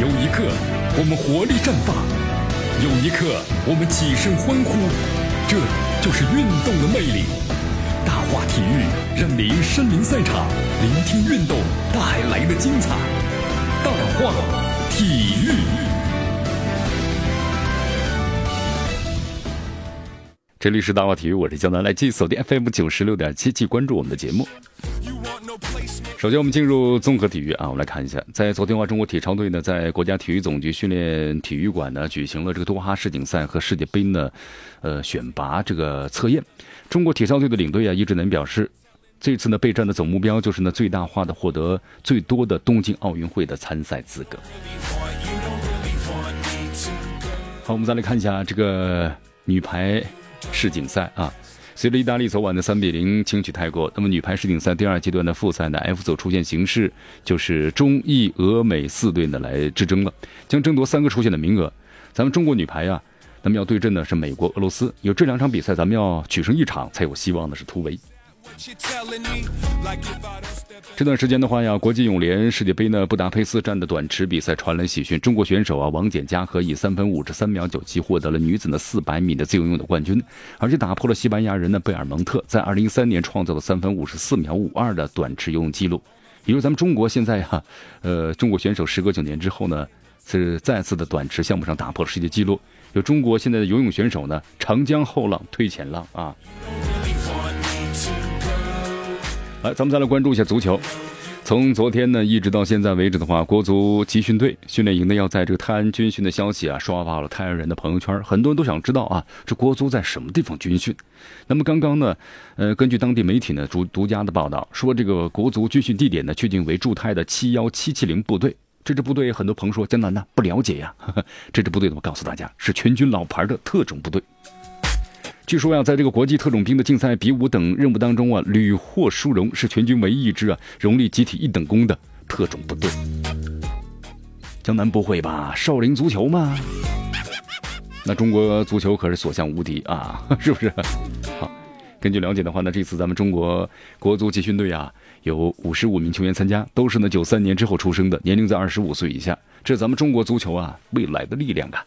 有一刻，我们活力绽放；有一刻，我们起身欢呼。这就是运动的魅力。大话体育让您身临赛场，聆听运动带来的精彩。大话体育。这里是大话体育，我是江南，来继续锁定 FM 九十六点七，继续关注我们的节目。首先，我们进入综合体育啊，我们来看一下，在昨天的话，中国体操队呢，在国家体育总局训练体育馆呢，举行了这个多哈世锦赛和世界杯呢，呃，选拔这个测验。中国体操队的领队啊，易志能表示，这次呢备战的总目标就是呢，最大化的获得最多的东京奥运会的参赛资格。好，我们再来看一下这个女排世锦赛啊。随着意大利昨晚的三比零轻取泰国，那么女排世锦赛第二阶段的复赛呢，F 组出现形势就是中意俄美四队呢来之争了，将争夺三个出线的名额。咱们中国女排啊，那么要对阵的是美国、俄罗斯，有这两场比赛，咱们要取胜一场才有希望的是突围。这段时间的话呀，国际泳联世界杯呢，布达佩斯站的短池比赛传来喜讯，中国选手啊王简嘉禾以三分五十三秒九七获得了女子的四百米的自由泳的冠军，而且打破了西班牙人的贝尔蒙特在二零一三年创造的三分五十四秒五二的短池游泳记录。也就是咱们中国现在哈，呃，中国选手时隔九年之后呢，是再次的短池项目上打破了世界纪录。有中国现在的游泳选手呢，长江后浪推前浪啊。来，咱们再来关注一下足球。从昨天呢，一直到现在为止的话，国足集训队训练营呢要在这个泰安军训的消息啊，刷爆了泰安人的朋友圈。很多人都想知道啊，这国足在什么地方军训？那么刚刚呢，呃，根据当地媒体呢独独家的报道说，这个国足军训地点呢确定为驻泰的七幺七七零部队。这支部队很多朋友说江南呢不了解呀，这支部队我告诉大家是全军老牌的特种部队。据说呀，在这个国际特种兵的竞赛、比武等任务当中啊，屡获殊荣，是全军唯一一支啊荣立集体一等功的特种部队。江南不会吧？少林足球吗？那中国足球可是所向无敌啊，是不是？好，根据了解的话呢，这次咱们中国国足集训队啊，有五十五名球员参加，都是呢九三年之后出生的，年龄在二十五岁以下。这是咱们中国足球啊未来的力量啊。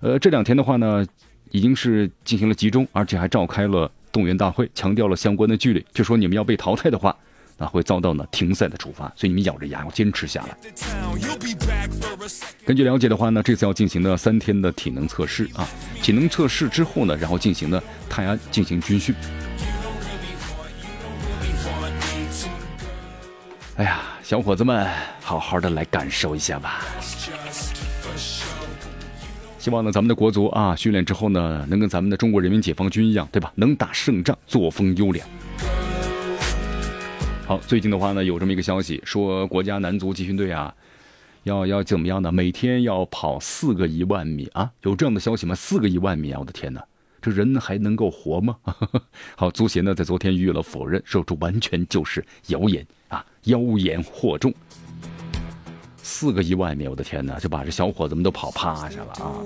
呃，这两天的话呢。已经是进行了集中，而且还召开了动员大会，强调了相关的纪律，就说你们要被淘汰的话，那会遭到呢停赛的处罚，所以你们咬着牙要坚持下来。根据了解的话呢，这次要进行的三天的体能测试啊，体能测试之后呢，然后进行的泰安进行军训。哎呀，小伙子们，好好的来感受一下吧。希望呢，咱们的国足啊，训练之后呢，能跟咱们的中国人民解放军一样，对吧？能打胜仗，作风优良。好，最近的话呢，有这么一个消息，说国家男足集训队啊，要要怎么样呢？每天要跑四个一万米啊？有这样的消息吗？四个一万米啊！我的天哪，这人还能够活吗？好，足协呢在昨天予以了否认，说这完全就是谣言啊，妖言惑众。四个一外面，我的天哪，就把这小伙子们都跑趴下了啊！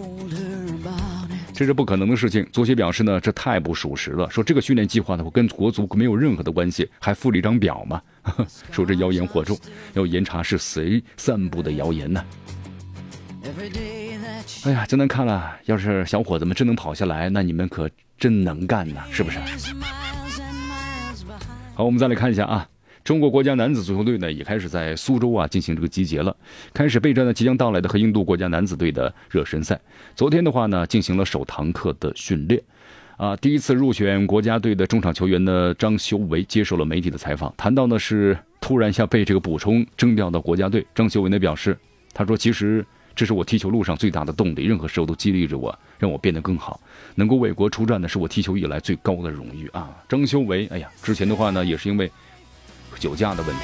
这是不可能的事情。足协表示呢，这太不属实了，说这个训练计划呢跟国足没有任何的关系，还附了一张表嘛，说这谣言惑众，要严查是谁散布的谣言呢？哎呀，真难看了，要是小伙子们真能跑下来，那你们可真能干呐，是不是？好，我们再来看一下啊。中国国家男子足球队呢，也开始在苏州啊进行这个集结了，开始备战呢即将到来的和印度国家男子队的热身赛。昨天的话呢，进行了首堂课的训练，啊，第一次入选国家队的中场球员呢张修为接受了媒体的采访，谈到呢是突然一下被这个补充征调到国家队。张修为呢表示，他说其实这是我踢球路上最大的动力，任何时候都激励着我，让我变得更好，能够为国出战呢是我踢球以来最高的荣誉啊。张修为，哎呀，之前的话呢也是因为。酒驾的问题，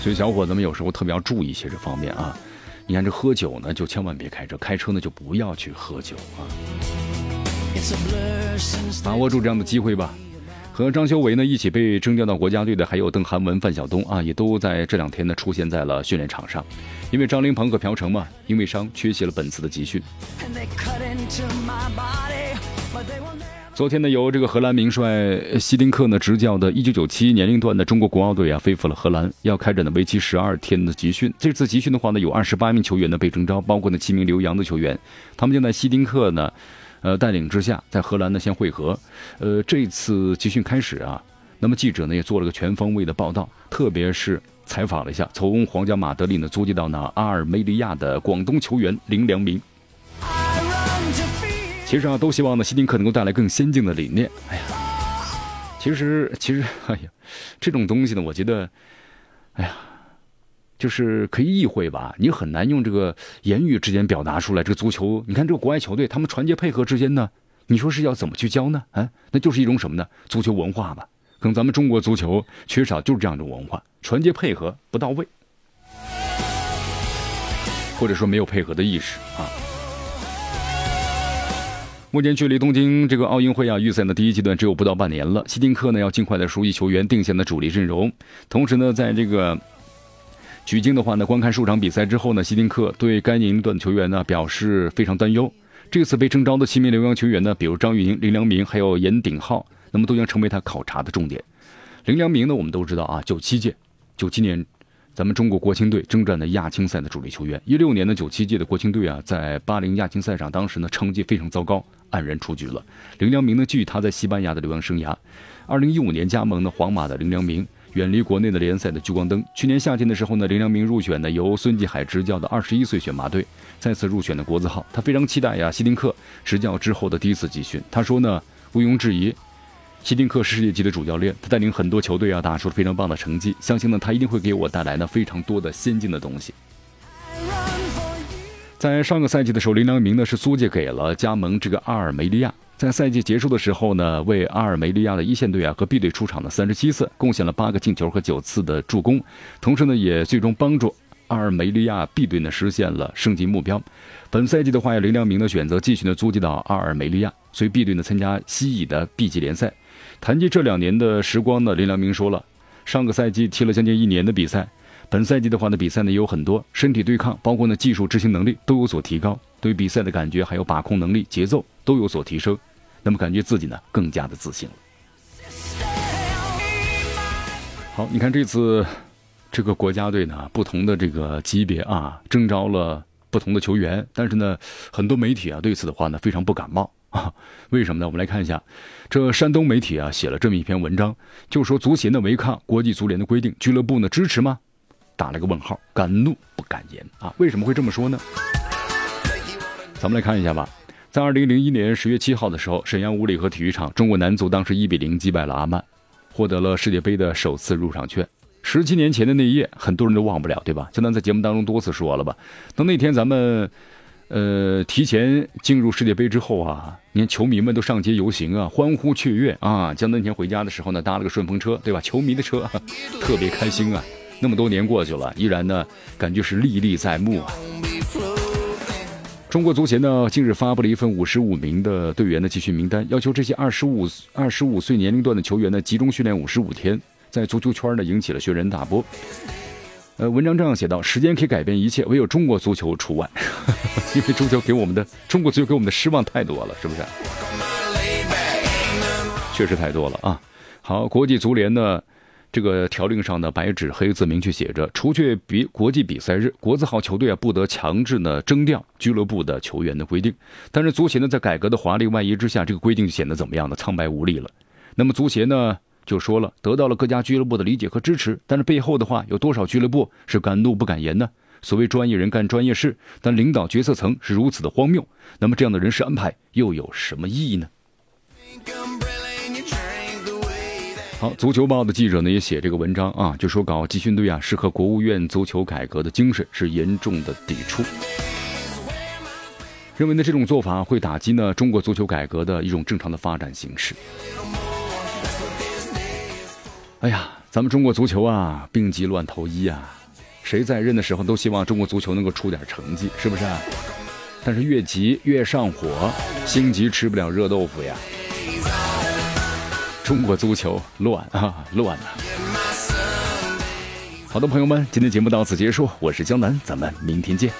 所以小伙子们有时候特别要注意一些这方面啊。你看这喝酒呢，就千万别开车；开车呢，就不要去喝酒啊。把握住这样的机会吧。和张修为呢一起被征调到国家队的还有邓涵文、范晓东啊，也都在这两天呢出现在了训练场上。因为张琳芃和朴成嘛，因为伤缺席了本次的集训。昨天呢，由这个荷兰名帅希丁克呢执教的1997年龄段的中国国奥队啊，飞赴了荷兰，要开展的为期十二天的集训。这次集训的话呢，有二十八名球员呢被征召，包括呢七名留洋的球员，他们将在希丁克呢，呃带领之下，在荷兰呢先会合。呃，这次集训开始啊，那么记者呢也做了个全方位的报道，特别是采访了一下从皇家马德里呢租借到呢阿尔梅利亚的广东球员林良铭。其实啊，都希望呢，希丁克能够带来更先进的理念。哎呀，其实其实，哎呀，这种东西呢，我觉得，哎呀，就是可以意会吧，你很难用这个言语之间表达出来。这个足球，你看这个国外球队，他们团结配合之间呢，你说是要怎么去教呢？啊，那就是一种什么呢？足球文化吧。可能咱们中国足球缺少就是这样一种文化，团结配合不到位，或者说没有配合的意识啊。目前距离东京这个奥运会啊预赛的第一阶段只有不到半年了，希丁克呢要尽快的熟悉球员，定下的主力阵容。同时呢，在这个取经的话呢，观看数场比赛之后呢，希丁克对该年龄段球员呢表示非常担忧。这次被征召的七名留洋球员呢，比如张玉宁、林良铭还有严鼎浩，那么都将成为他考察的重点。林良铭呢，我们都知道啊，九七届，九七年。咱们中国国青队征战的亚青赛的主力球员，一六年的九七届的国青队啊，在巴林亚青赛上，当时呢成绩非常糟糕，黯然出局了。林良铭呢，继续他在西班牙的留洋生涯。二零一五年加盟的皇马的林良铭，远离国内的联赛的聚光灯。去年夏天的时候呢，林良铭入选的由孙继海执教的二十一岁选拔队，再次入选的国字号。他非常期待呀，希丁克执教之后的第一次集训。他说呢，毋庸置疑。希丁克是世界级的主教练，他带领很多球队啊，打出了非常棒的成绩。相信呢，他一定会给我带来呢非常多的先进的东西。在上个赛季的时候，林良铭呢是租借给了加盟这个阿尔梅利亚。在赛季结束的时候呢，为阿尔梅利亚的一线队啊和 B 队出场了三十七次，贡献了八个进球和九次的助攻，同时呢也最终帮助阿尔梅利亚 B 队呢实现了升级目标。本赛季的话，林良铭呢选择继续呢租借到阿尔梅利亚，所以 B 队呢参加西乙的 B 级联赛。谈及这两年的时光呢，林良铭说了，上个赛季踢了将近一年的比赛，本赛季的话呢，比赛呢也有很多，身体对抗，包括呢技术执行能力都有所提高，对比赛的感觉还有把控能力、节奏都有所提升，那么感觉自己呢更加的自信了。好，你看这次这个国家队呢，不同的这个级别啊，征召了不同的球员，但是呢，很多媒体啊对此的话呢非常不感冒。啊，为什么呢？我们来看一下，这山东媒体啊写了这么一篇文章，就说足协呢违抗国际足联的规定，俱乐部呢支持吗？打了个问号，敢怒不敢言啊？为什么会这么说呢？咱们来看一下吧，在二零零一年十月七号的时候，沈阳五里河体育场，中国男足当时一比零击败了阿曼，获得了世界杯的首次入场券。十七年前的那一夜，很多人都忘不了，对吧？就咱在节目当中多次说了吧。等那天咱们。呃，提前进入世界杯之后啊，你看球迷们都上街游行啊，欢呼雀跃啊。江那天回家的时候呢，搭了个顺风车，对吧？球迷的车，特别开心啊。那么多年过去了，依然呢，感觉是历历在目啊。中国足协呢，近日发布了一份五十五名的队员的集训名单，要求这些二十五二十五岁年龄段的球员呢，集中训练五十五天，在足球圈呢，引起了轩然大波。呃，文章这样写道：“时间可以改变一切，唯有中国足球除外，因为足球给我们的中国足球给我们的失望太多了，是不是？确实太多了啊！好，国际足联呢，这个条令上的白纸黑字明确写着，除却比国际比赛日，国字号球队啊不得强制呢征调俱乐部的球员的规定。但是足协呢，在改革的华丽外衣之下，这个规定就显得怎么样呢？苍白无力了。那么足协呢？”就说了，得到了各家俱乐部的理解和支持，但是背后的话，有多少俱乐部是敢怒不敢言呢？所谓专业人干专业事，但领导决策层是如此的荒谬，那么这样的人事安排又有什么意义呢？好，足球报的记者呢也写这个文章啊，就说搞集训队啊是和国务院足球改革的精神是严重的抵触，认为呢这种做法会打击呢中国足球改革的一种正常的发展形式。哎呀，咱们中国足球啊，病急乱投医啊，谁在任的时候都希望中国足球能够出点成绩，是不是？但是越急越上火，心急吃不了热豆腐呀。中国足球乱啊，乱啊！好的，朋友们，今天节目到此结束，我是江南，咱们明天见。